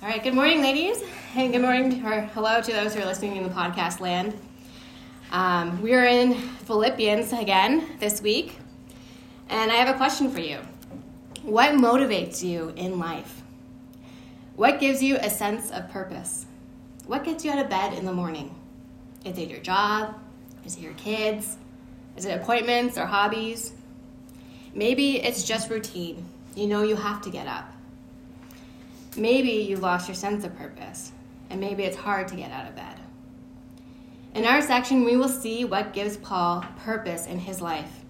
All right, good morning, ladies. and good morning, or hello to those who are listening in the podcast land. Um, we are in Philippians again this week, and I have a question for you. What motivates you in life? What gives you a sense of purpose? What gets you out of bed in the morning? Is it your job? Is it your kids? Is it appointments or hobbies? Maybe it's just routine. You know you have to get up. Maybe you lost your sense of purpose, and maybe it's hard to get out of bed. In our section, we will see what gives Paul purpose in his life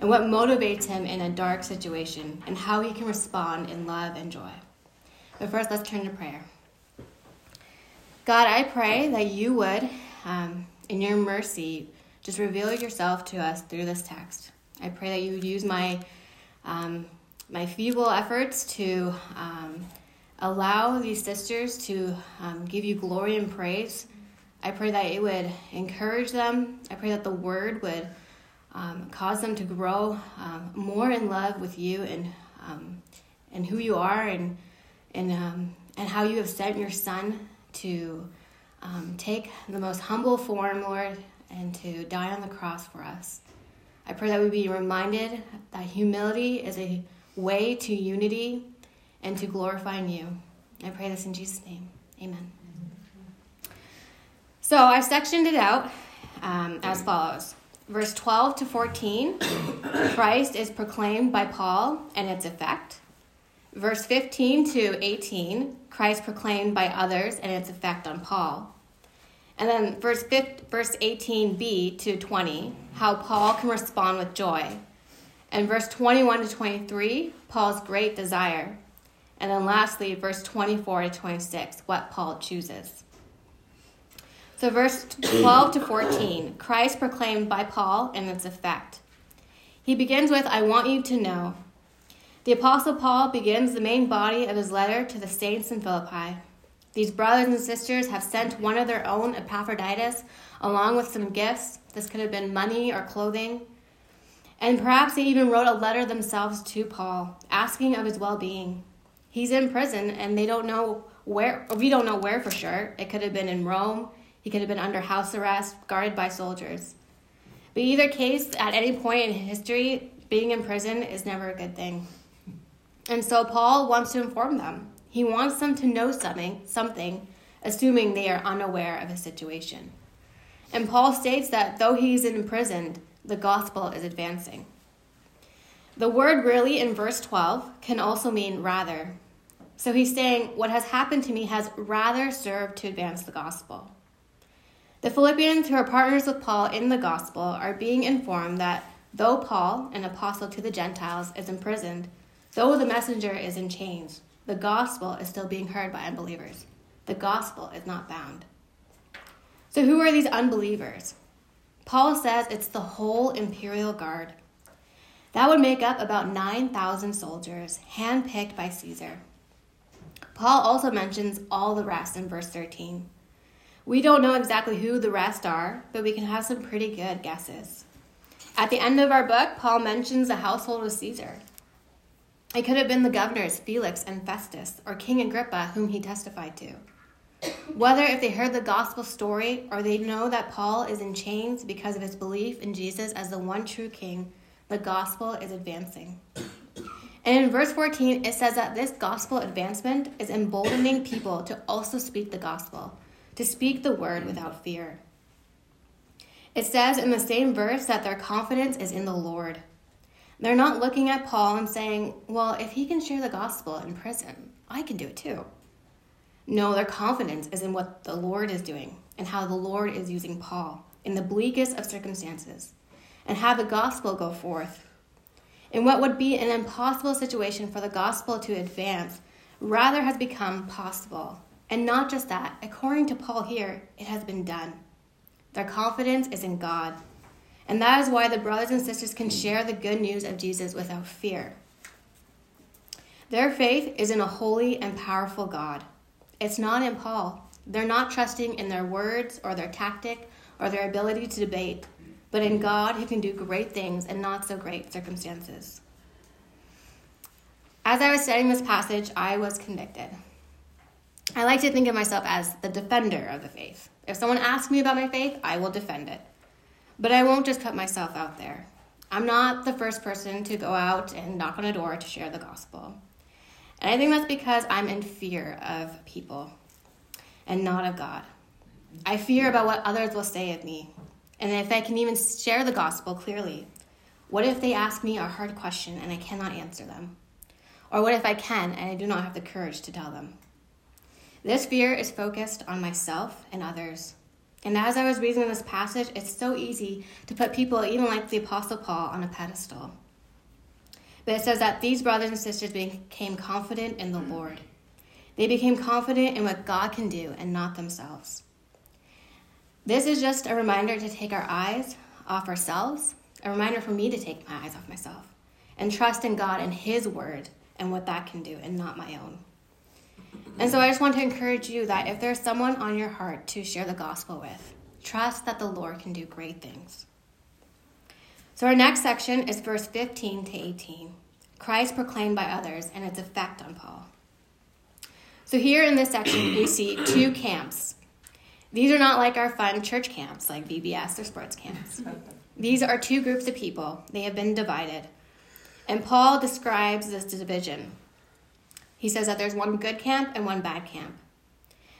and what motivates him in a dark situation and how he can respond in love and joy. But first, let's turn to prayer. God, I pray that you would, um, in your mercy, just reveal yourself to us through this text. I pray that you would use my um, my feeble efforts to um, allow these sisters to um, give you glory and praise. I pray that it would encourage them. I pray that the word would um, cause them to grow um, more in love with you and um, and who you are and and um, and how you have sent your son to um, take the most humble form, Lord, and to die on the cross for us. I pray that we be reminded that humility is a way to unity and to glorifying you. I pray this in Jesus' name. Amen. So I've sectioned it out um, as follows. Verse 12 to 14, Christ is proclaimed by Paul and its effect. Verse 15 to 18, Christ proclaimed by others and its effect on Paul. And then verse, 15, verse 18b to 20, how Paul can respond with joy. And verse 21 to 23, Paul's great desire. And then lastly, verse 24 to 26, what Paul chooses. So, verse 12 to 14, Christ proclaimed by Paul and its effect. He begins with, I want you to know. The Apostle Paul begins the main body of his letter to the saints in Philippi. These brothers and sisters have sent one of their own, Epaphroditus, along with some gifts. This could have been money or clothing. And perhaps they even wrote a letter themselves to Paul, asking of his well being. He's in prison, and they don't know where, we don't know where for sure. It could have been in Rome, he could have been under house arrest, guarded by soldiers. But either case, at any point in history, being in prison is never a good thing. And so Paul wants to inform them. He wants them to know something, something, assuming they are unaware of his situation. And Paul states that though he's imprisoned, the gospel is advancing. The word really in verse 12 can also mean rather. So he's saying, What has happened to me has rather served to advance the gospel. The Philippians who are partners with Paul in the gospel are being informed that though Paul, an apostle to the Gentiles, is imprisoned, though the messenger is in chains, the gospel is still being heard by unbelievers. The gospel is not bound. So, who are these unbelievers? Paul says it's the whole imperial guard. That would make up about 9,000 soldiers, handpicked by Caesar. Paul also mentions all the rest in verse 13. We don't know exactly who the rest are, but we can have some pretty good guesses. At the end of our book, Paul mentions the household of Caesar. It could have been the governors, Felix and Festus, or King Agrippa, whom he testified to. Whether if they heard the gospel story or they know that Paul is in chains because of his belief in Jesus as the one true king, the gospel is advancing. And in verse 14, it says that this gospel advancement is emboldening people to also speak the gospel, to speak the word without fear. It says in the same verse that their confidence is in the Lord. They're not looking at Paul and saying, well, if he can share the gospel in prison, I can do it too. No, their confidence is in what the Lord is doing and how the Lord is using Paul in the bleakest of circumstances and have the gospel go forth. In what would be an impossible situation for the gospel to advance, rather has become possible. And not just that, according to Paul here, it has been done. Their confidence is in God. And that is why the brothers and sisters can share the good news of Jesus without fear. Their faith is in a holy and powerful God. It's not in Paul. They're not trusting in their words or their tactic or their ability to debate but in God who can do great things in not so great circumstances. As I was studying this passage, I was convicted. I like to think of myself as the defender of the faith. If someone asks me about my faith, I will defend it. But I won't just put myself out there. I'm not the first person to go out and knock on a door to share the gospel. And I think that's because I'm in fear of people and not of God. I fear about what others will say of me. And if I can even share the gospel clearly, what if they ask me a hard question and I cannot answer them? Or what if I can and I do not have the courage to tell them? This fear is focused on myself and others. And as I was reading this passage, it's so easy to put people, even like the Apostle Paul, on a pedestal. But it says that these brothers and sisters became confident in the Lord. They became confident in what God can do and not themselves. This is just a reminder to take our eyes off ourselves, a reminder for me to take my eyes off myself, and trust in God and His word and what that can do and not my own. And so I just want to encourage you that if there's someone on your heart to share the gospel with, trust that the Lord can do great things. So our next section is verse 15 to 18 Christ proclaimed by others and its effect on Paul. So here in this section, we see two camps. These are not like our fun church camps like VBS or sports camps. These are two groups of people. They have been divided. And Paul describes this division. He says that there's one good camp and one bad camp.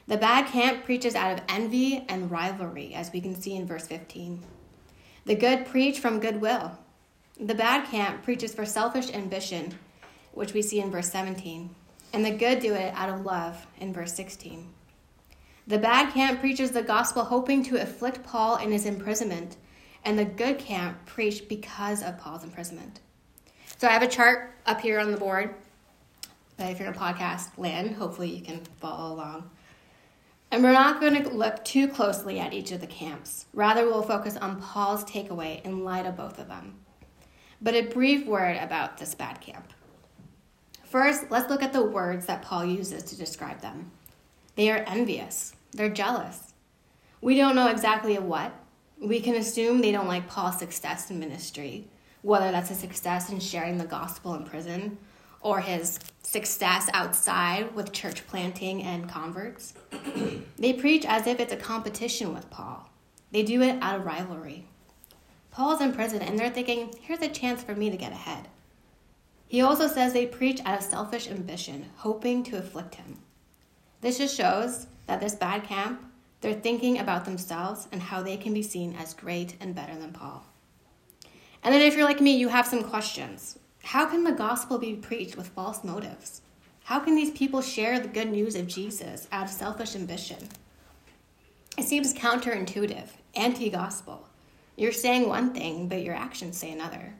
The bad camp preaches out of envy and rivalry, as we can see in verse 15. The good preach from goodwill. The bad camp preaches for selfish ambition, which we see in verse 17. And the good do it out of love in verse 16. The bad camp preaches the gospel hoping to afflict Paul in his imprisonment, and the good camp preached because of Paul's imprisonment. So I have a chart up here on the board but if you're in a podcast land, hopefully you can follow along. And we're not going to look too closely at each of the camps. Rather, we'll focus on Paul's takeaway in light of both of them. But a brief word about this bad camp. First, let's look at the words that Paul uses to describe them. They are envious, they're jealous. We don't know exactly of what. We can assume they don't like Paul's success in ministry, whether that's his success in sharing the gospel in prison or his success outside with church planting and converts. they preach as if it's a competition with Paul. They do it out of rivalry. Paul's in prison and they're thinking, here's a chance for me to get ahead. He also says they preach out of selfish ambition, hoping to afflict him. This just shows that this bad camp, they're thinking about themselves and how they can be seen as great and better than Paul. And then if you're like me, you have some questions. How can the gospel be preached with false motives? How can these people share the good news of Jesus out of selfish ambition? It seems counterintuitive, anti gospel. You're saying one thing, but your actions say another.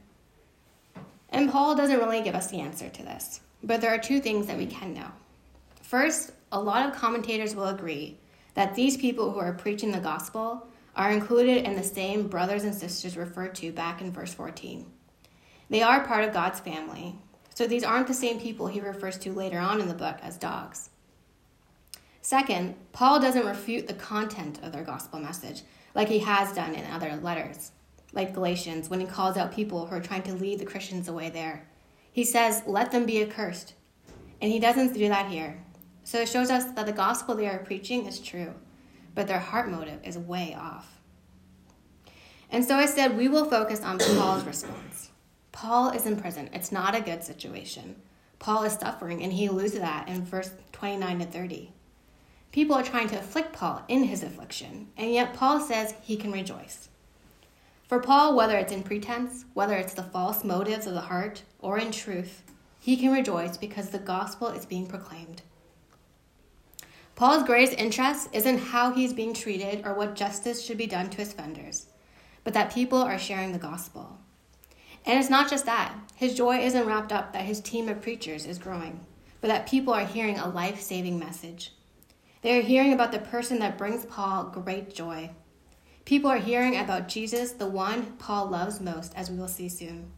And Paul doesn't really give us the answer to this, but there are two things that we can know. First, a lot of commentators will agree that these people who are preaching the gospel are included in the same brothers and sisters referred to back in verse 14. They are part of God's family. So these aren't the same people he refers to later on in the book as dogs. Second, Paul doesn't refute the content of their gospel message like he has done in other letters, like Galatians, when he calls out people who are trying to lead the Christians away there. He says, Let them be accursed. And he doesn't do that here. So it shows us that the gospel they are preaching is true, but their heart motive is way off. And so I said we will focus on Paul's response. Paul is in prison. It's not a good situation. Paul is suffering, and he to that in verse 29 to 30. People are trying to afflict Paul in his affliction, and yet Paul says he can rejoice. For Paul, whether it's in pretense, whether it's the false motives of the heart, or in truth, he can rejoice because the gospel is being proclaimed. Paul's greatest interest isn't how he's being treated or what justice should be done to his offenders, but that people are sharing the gospel. And it's not just that. His joy isn't wrapped up that his team of preachers is growing, but that people are hearing a life saving message. They are hearing about the person that brings Paul great joy. People are hearing about Jesus, the one Paul loves most, as we will see soon.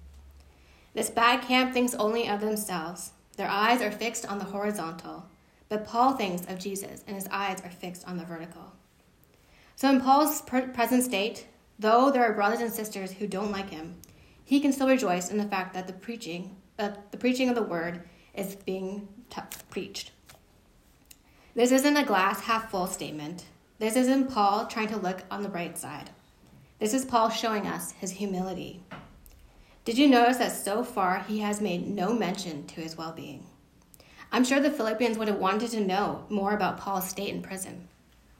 This bad camp thinks only of themselves. Their eyes are fixed on the horizontal, but Paul thinks of Jesus, and his eyes are fixed on the vertical. So, in Paul's present state, though there are brothers and sisters who don't like him, he can still rejoice in the fact that the preaching, the preaching of the word is being t- preached. This isn't a glass half full statement. This isn't Paul trying to look on the bright side. This is Paul showing us his humility. Did you notice that so far he has made no mention to his well being? I'm sure the Philippians would have wanted to know more about Paul's state in prison.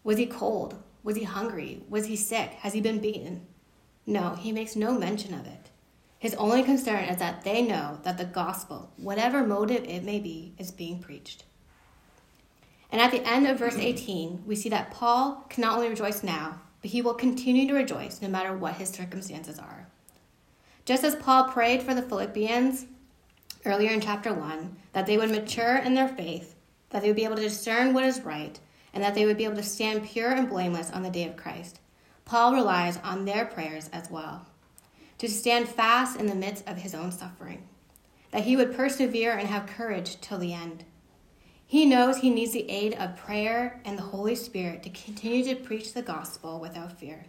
Was he cold? Was he hungry? Was he sick? Has he been beaten? No, he makes no mention of it. His only concern is that they know that the gospel, whatever motive it may be, is being preached. And at the end of verse 18, we see that Paul can not only rejoice now, but he will continue to rejoice no matter what his circumstances are. Just as Paul prayed for the Philippians earlier in chapter 1, that they would mature in their faith, that they would be able to discern what is right, and that they would be able to stand pure and blameless on the day of Christ, Paul relies on their prayers as well. To stand fast in the midst of his own suffering, that he would persevere and have courage till the end. He knows he needs the aid of prayer and the Holy Spirit to continue to preach the gospel without fear.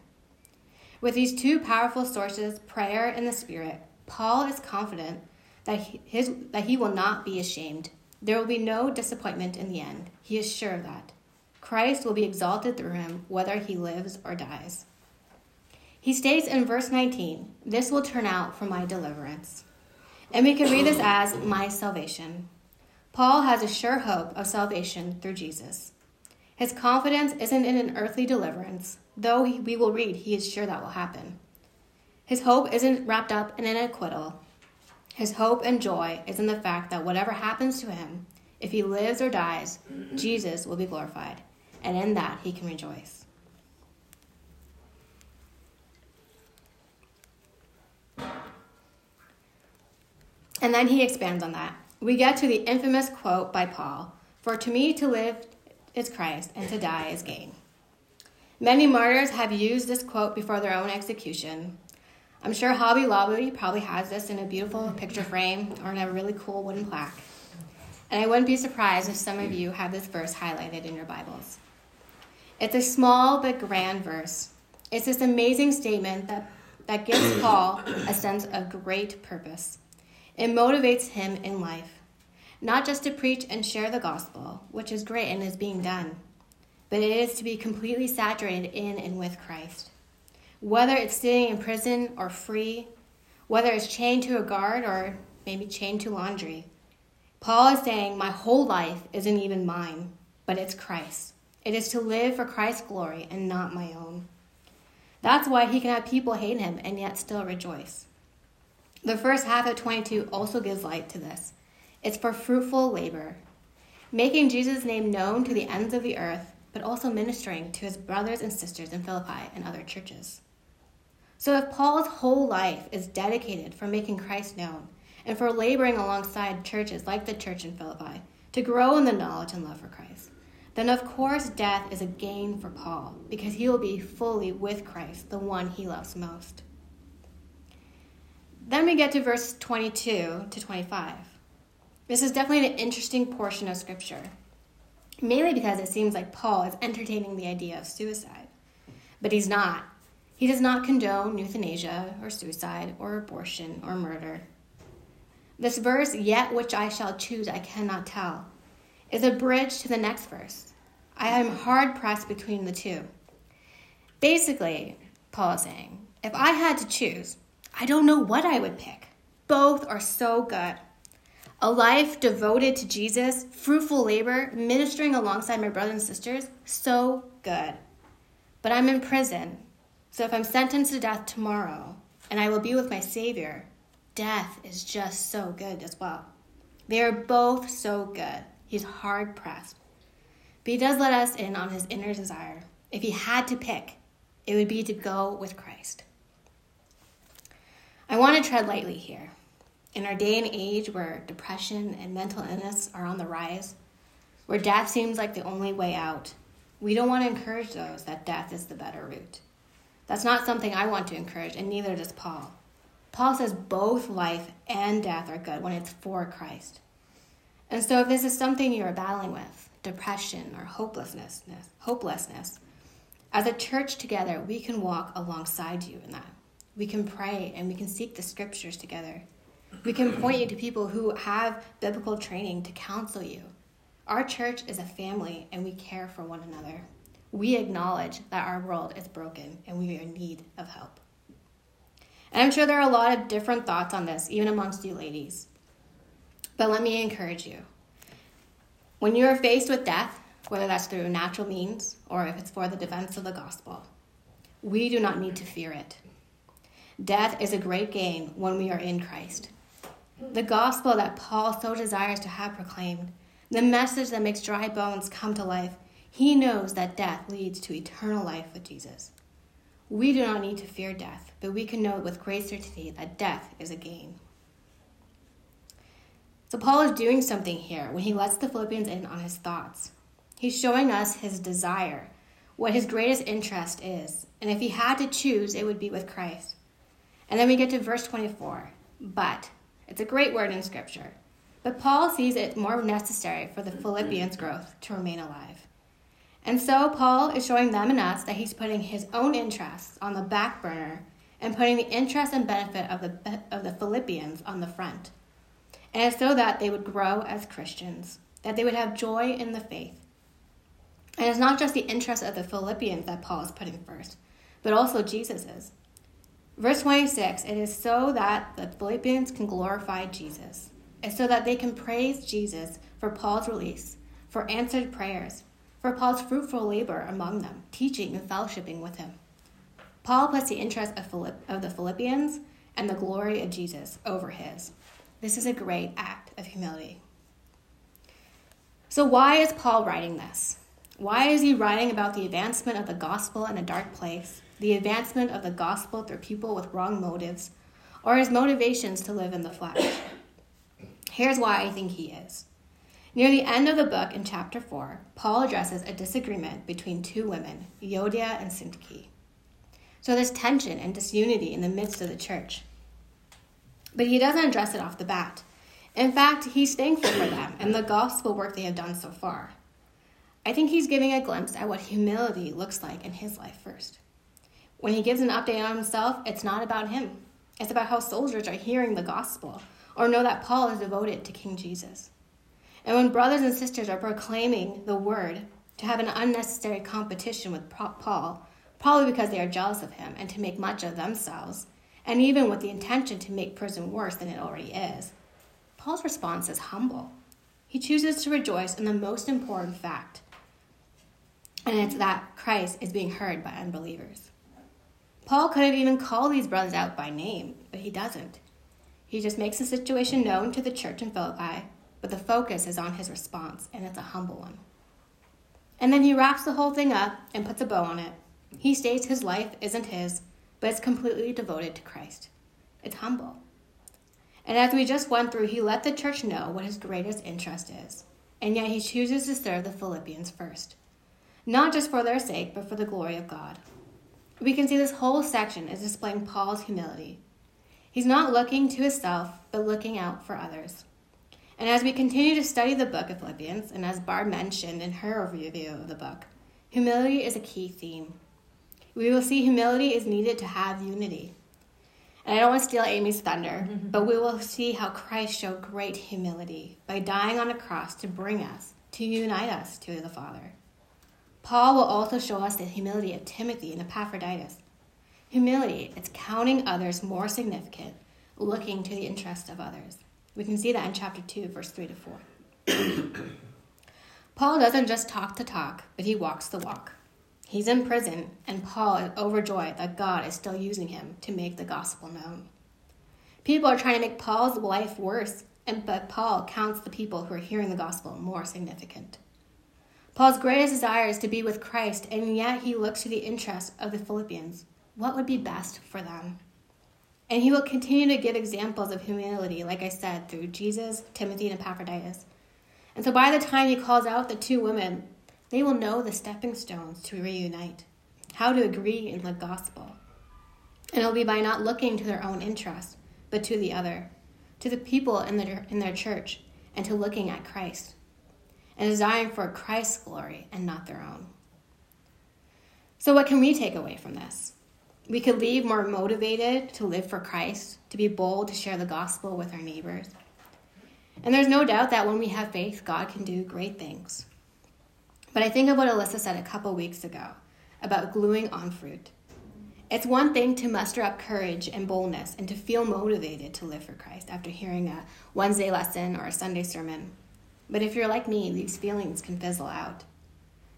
With these two powerful sources, prayer and the Spirit, Paul is confident that he, his, that he will not be ashamed. There will be no disappointment in the end. He is sure of that. Christ will be exalted through him, whether he lives or dies. He states in verse 19, This will turn out for my deliverance. And we can read this as my salvation. Paul has a sure hope of salvation through Jesus. His confidence isn't in an earthly deliverance, though we will read he is sure that will happen. His hope isn't wrapped up in an acquittal. His hope and joy is in the fact that whatever happens to him, if he lives or dies, Jesus will be glorified, and in that he can rejoice. And then he expands on that. We get to the infamous quote by Paul For to me to live is Christ, and to die is gain. Many martyrs have used this quote before their own execution. I'm sure Hobby Lobby probably has this in a beautiful picture frame or in a really cool wooden plaque. And I wouldn't be surprised if some of you have this verse highlighted in your Bibles. It's a small but grand verse. It's this amazing statement that, that gives Paul a sense of great purpose. It motivates him in life, not just to preach and share the gospel, which is great and is being done but it is to be completely saturated in and with Christ. Whether it's sitting in prison or free, whether it's chained to a guard or maybe chained to laundry, Paul is saying, My whole life isn't even mine, but it's Christ. It is to live for Christ's glory and not my own. That's why he can have people hate him and yet still rejoice. The first half of 22 also gives light to this. It's for fruitful labor, making Jesus' name known to the ends of the earth but also ministering to his brothers and sisters in Philippi and other churches. So, if Paul's whole life is dedicated for making Christ known and for laboring alongside churches like the church in Philippi to grow in the knowledge and love for Christ, then of course death is a gain for Paul because he will be fully with Christ, the one he loves most. Then we get to verse 22 to 25. This is definitely an interesting portion of Scripture mainly because it seems like Paul is entertaining the idea of suicide. But he's not. He does not condone euthanasia or suicide or abortion or murder. This verse, yet which I shall choose, I cannot tell, is a bridge to the next verse. I am hard pressed between the two. Basically, Paul is saying, if I had to choose, I don't know what I would pick. Both are so good. A life devoted to Jesus, fruitful labor, ministering alongside my brothers and sisters, so good. But I'm in prison, so if I'm sentenced to death tomorrow and I will be with my Savior, death is just so good as well. They are both so good. He's hard pressed. But he does let us in on his inner desire. If he had to pick, it would be to go with Christ. I want to tread lightly here. In our day and age where depression and mental illness are on the rise, where death seems like the only way out, we don't want to encourage those that death is the better route. That's not something I want to encourage, and neither does Paul. Paul says both life and death are good when it's for Christ. And so if this is something you are battling with, depression or hopelessness, hopelessness, as a church together, we can walk alongside you in that. We can pray and we can seek the scriptures together. We can point you to people who have biblical training to counsel you. Our church is a family and we care for one another. We acknowledge that our world is broken and we are in need of help. And I'm sure there are a lot of different thoughts on this, even amongst you ladies. But let me encourage you. When you are faced with death, whether that's through natural means or if it's for the defense of the gospel, we do not need to fear it. Death is a great gain when we are in Christ. The gospel that Paul so desires to have proclaimed, the message that makes dry bones come to life, he knows that death leads to eternal life with Jesus. We do not need to fear death, but we can know with great certainty that death is a gain. So, Paul is doing something here when he lets the Philippians in on his thoughts. He's showing us his desire, what his greatest interest is. And if he had to choose, it would be with Christ. And then we get to verse 24. But, it's a great word in Scripture. But Paul sees it more necessary for the Philippians' growth to remain alive. And so Paul is showing them and us that he's putting his own interests on the back burner and putting the interest and benefit of the, of the Philippians on the front. And it's so that they would grow as Christians, that they would have joy in the faith. And it's not just the interest of the Philippians that Paul is putting first, but also Jesus's. Verse 26 it is so that the Philippians can glorify Jesus. It's so that they can praise Jesus for Paul's release, for answered prayers, for Paul's fruitful labor among them, teaching and fellowshipping with him. Paul puts the interest of, Philipp- of the Philippians and the glory of Jesus over his. This is a great act of humility. So, why is Paul writing this? Why is he writing about the advancement of the gospel in a dark place? the advancement of the gospel through people with wrong motives, or his motivations to live in the flesh. Here's why I think he is. Near the end of the book, in chapter 4, Paul addresses a disagreement between two women, Euodia and Syntyche. So there's tension and disunity in the midst of the church. But he doesn't address it off the bat. In fact, he's thankful for them and the gospel work they have done so far. I think he's giving a glimpse at what humility looks like in his life first. When he gives an update on himself, it's not about him. It's about how soldiers are hearing the gospel or know that Paul is devoted to King Jesus. And when brothers and sisters are proclaiming the word to have an unnecessary competition with Paul, probably because they are jealous of him and to make much of themselves, and even with the intention to make prison worse than it already is, Paul's response is humble. He chooses to rejoice in the most important fact, and it's that Christ is being heard by unbelievers. Paul could have even called these brothers out by name, but he doesn't. He just makes the situation known to the church in Philippi, but the focus is on his response, and it's a humble one. And then he wraps the whole thing up and puts a bow on it. He states his life isn't his, but it's completely devoted to Christ. It's humble. And as we just went through, he let the church know what his greatest interest is. And yet he chooses to serve the Philippians first, not just for their sake, but for the glory of God. We can see this whole section is displaying Paul's humility. He's not looking to himself, but looking out for others. And as we continue to study the book of Philippians, and as Barb mentioned in her overview of the book, humility is a key theme. We will see humility is needed to have unity. And I don't want to steal Amy's thunder, mm-hmm. but we will see how Christ showed great humility by dying on a cross to bring us, to unite us to the Father. Paul will also show us the humility of Timothy and Epaphroditus. Humility, it's counting others more significant, looking to the interest of others. We can see that in chapter 2, verse 3 to 4. Paul doesn't just talk the talk, but he walks the walk. He's in prison, and Paul is overjoyed that God is still using him to make the gospel known. People are trying to make Paul's life worse, and but Paul counts the people who are hearing the gospel more significant. Paul's greatest desire is to be with Christ, and yet he looks to the interest of the Philippians. What would be best for them? And he will continue to give examples of humility, like I said, through Jesus, Timothy, and Epaphroditus. And so by the time he calls out the two women, they will know the stepping stones to reunite, how to agree in the gospel. And it'll be by not looking to their own interests, but to the other, to the people in their, in their church, and to looking at Christ and desiring for Christ's glory and not their own. So, what can we take away from this? We could leave more motivated to live for Christ, to be bold to share the gospel with our neighbors. And there's no doubt that when we have faith, God can do great things. But I think of what Alyssa said a couple weeks ago about gluing on fruit. It's one thing to muster up courage and boldness and to feel motivated to live for Christ after hearing a Wednesday lesson or a Sunday sermon. But if you're like me, these feelings can fizzle out.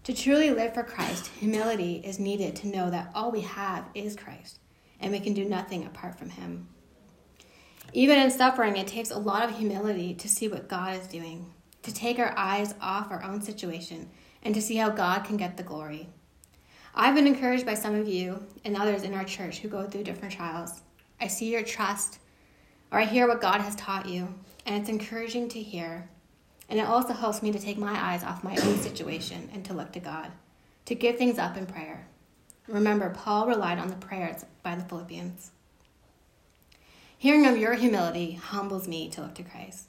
To truly live for Christ, humility is needed to know that all we have is Christ, and we can do nothing apart from Him. Even in suffering, it takes a lot of humility to see what God is doing, to take our eyes off our own situation, and to see how God can get the glory. I've been encouraged by some of you and others in our church who go through different trials. I see your trust, or I hear what God has taught you, and it's encouraging to hear. And it also helps me to take my eyes off my own situation and to look to God, to give things up in prayer. Remember, Paul relied on the prayers by the Philippians. Hearing of your humility humbles me to look to Christ.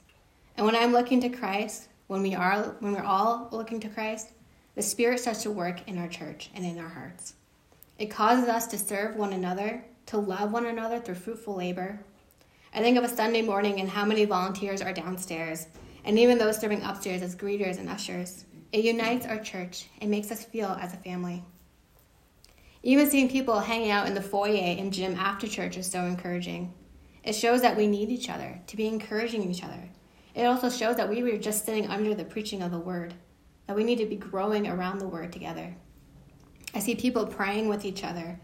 And when I'm looking to Christ, when we are when we're all looking to Christ, the Spirit starts to work in our church and in our hearts. It causes us to serve one another, to love one another through fruitful labor. I think of a Sunday morning and how many volunteers are downstairs, and even those serving upstairs as greeters and ushers. It unites our church and makes us feel as a family. Even seeing people hanging out in the foyer and gym after church is so encouraging. It shows that we need each other, to be encouraging each other. It also shows that we were just sitting under the preaching of the word, that we need to be growing around the word together. I see people praying with each other,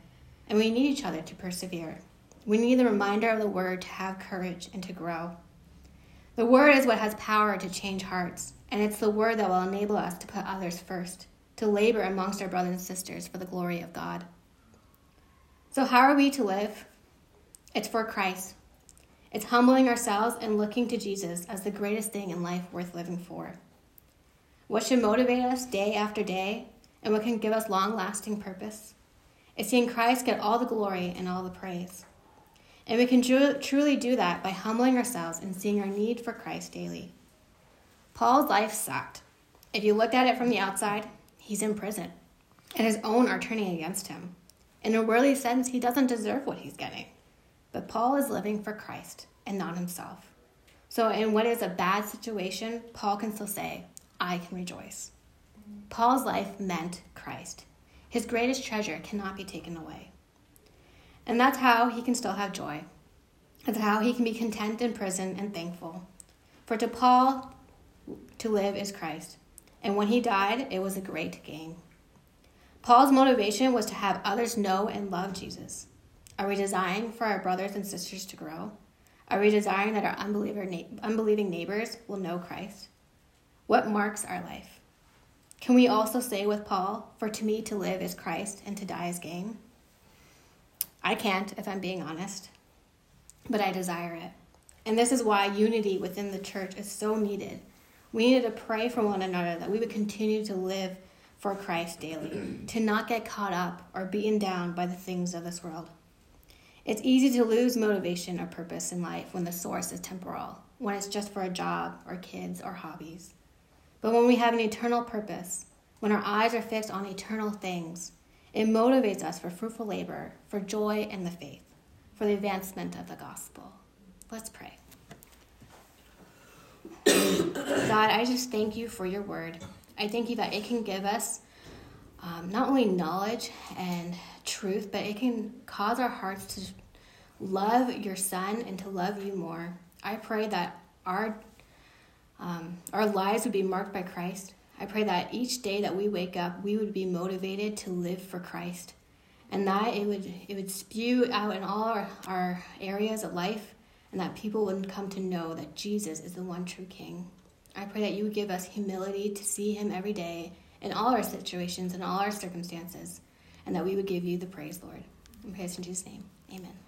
and we need each other to persevere. We need the reminder of the word to have courage and to grow. The word is what has power to change hearts, and it's the word that will enable us to put others first, to labor amongst our brothers and sisters for the glory of God. So, how are we to live? It's for Christ, it's humbling ourselves and looking to Jesus as the greatest thing in life worth living for. What should motivate us day after day and what can give us long lasting purpose? It's seeing Christ get all the glory and all the praise. And we can tru- truly do that by humbling ourselves and seeing our need for Christ daily. Paul's life sucked. If you look at it from the outside, he's in prison, and his own are turning against him. In a worldly sense, he doesn't deserve what he's getting. But Paul is living for Christ and not himself. So, in what is a bad situation, Paul can still say, I can rejoice. Paul's life meant Christ. His greatest treasure cannot be taken away. And that's how he can still have joy. That's how he can be content in prison and thankful. For to Paul, to live is Christ. And when he died, it was a great gain. Paul's motivation was to have others know and love Jesus. Are we desiring for our brothers and sisters to grow? Are we desiring that our unbeliever, unbelieving neighbors will know Christ? What marks our life? Can we also say with Paul, For to me to live is Christ and to die is gain? I can't, if I'm being honest, but I desire it. And this is why unity within the church is so needed. We need to pray for one another that we would continue to live for Christ daily, to not get caught up or beaten down by the things of this world. It's easy to lose motivation or purpose in life when the source is temporal, when it's just for a job or kids or hobbies. But when we have an eternal purpose, when our eyes are fixed on eternal things, it motivates us for fruitful labor, for joy and the faith, for the advancement of the gospel. Let's pray. God, I just thank you for your word. I thank you that it can give us um, not only knowledge and truth, but it can cause our hearts to love your son and to love you more. I pray that our um, our lives would be marked by Christ. I pray that each day that we wake up, we would be motivated to live for Christ, and that it would it would spew out in all our, our areas of life, and that people would come to know that Jesus is the one true King. I pray that you would give us humility to see Him every day in all our situations and all our circumstances, and that we would give you the praise, Lord. In praise in Jesus' name, amen.